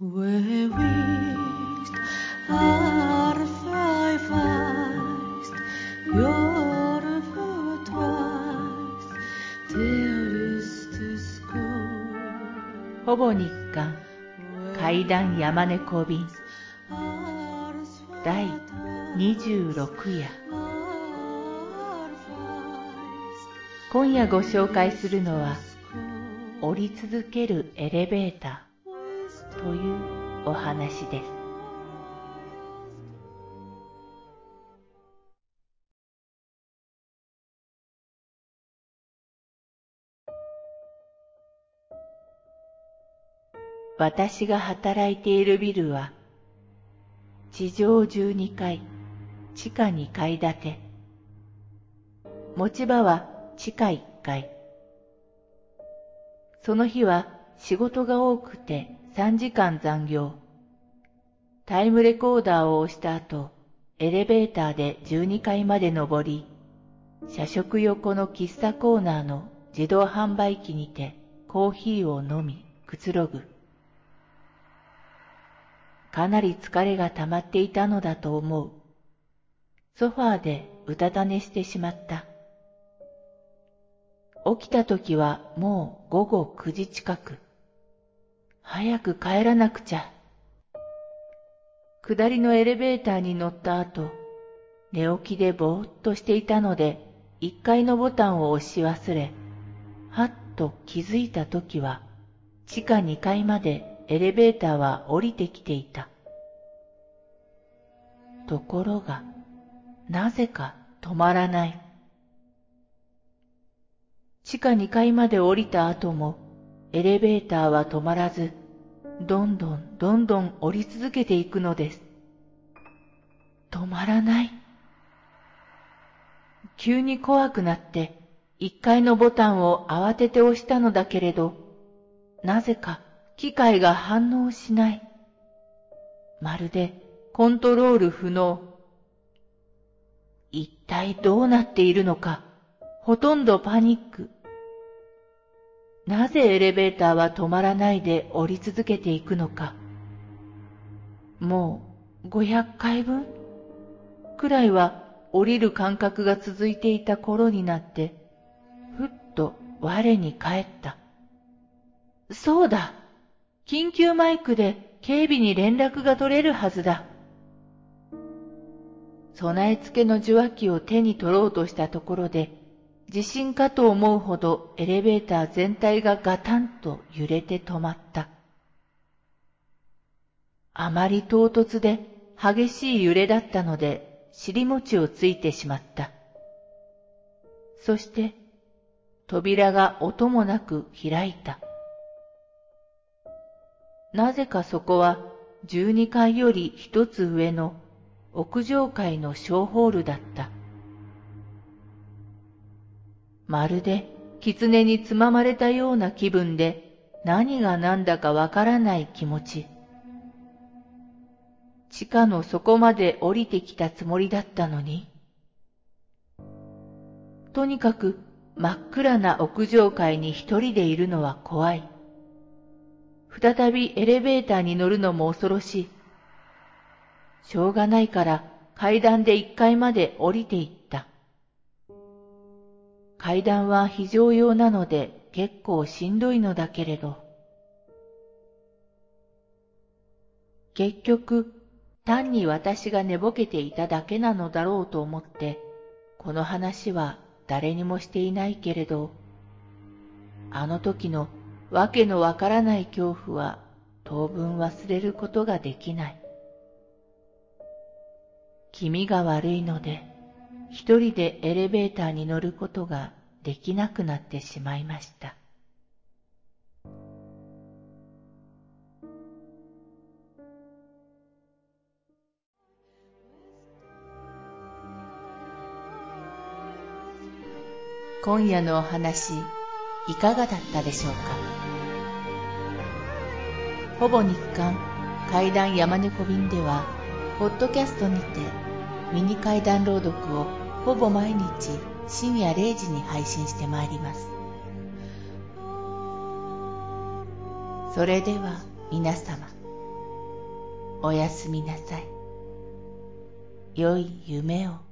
ほぼ日刊怪談山猫便第26夜今夜ご紹介するのは降り続けるエレベーターというお話です。私が働いているビルは地上12階地下2階建て。持ち場は地下1階。その日は仕事が多くて3時間残業タイムレコーダーを押した後エレベーターで12階まで登り社食横の喫茶コーナーの自動販売機にてコーヒーを飲みくつろぐかなり疲れが溜まっていたのだと思う。ソファーでうたた寝してしまった。起きた時はもう午後9時近く。早く帰らなくちゃ。下りのエレベーターに乗った後、寝起きでぼーっとしていたので、1階のボタンを押し忘れ、はっと気づいた時は、地下2階までエレベーターは降りてきていた。ところが、なぜか止まらない。地下2階まで降りた後も、エレベーターは止まらず、どんどんどんどん降り続けていくのです。止まらない。急に怖くなって、1階のボタンを慌てて押したのだけれど、なぜか機械が反応しない。まるでコントロール不能。一体どうなっているのか、ほとんどパニック。なぜエレベーターは止まらないで降り続けていくのか。もう500回分くらいは降りる感覚が続いていた頃になって、ふっと我に返った。そうだ緊急マイクで警備に連絡が取れるはずだ。備え付けの受話器を手に取ろうとしたところで、地震かと思うほどエレベーター全体がガタンと揺れて止まった。あまり唐突で激しい揺れだったので尻餅をついてしまった。そして扉が音もなく開いた。なぜかそこは12階より一つ上の屋上階の小ホールだった。まるで狐につままれたような気分で何が何だかわからない気持ち。地下の底まで降りてきたつもりだったのに。とにかく真っ暗な屋上階に一人でいるのは怖い。再びエレベーターに乗るのも恐ろしい。しょうがないから階段で一階まで降りていった。階段は非常用なので結構しんどいのだけれど。結局、単に私が寝ぼけていただけなのだろうと思って、この話は誰にもしていないけれど、あの時のわけのわからない恐怖は当分忘れることができない。気味が悪いので、一人でエレベーターに乗ることができなくなってしまいました。今夜のお話、いかがだったでしょうか？ほぼ日刊怪談山猫便では、ポッドキャストにてミニ怪談朗読をほぼ毎日深夜0時に配信してまいります。それでは皆様、おやすみなさい。良い夢を。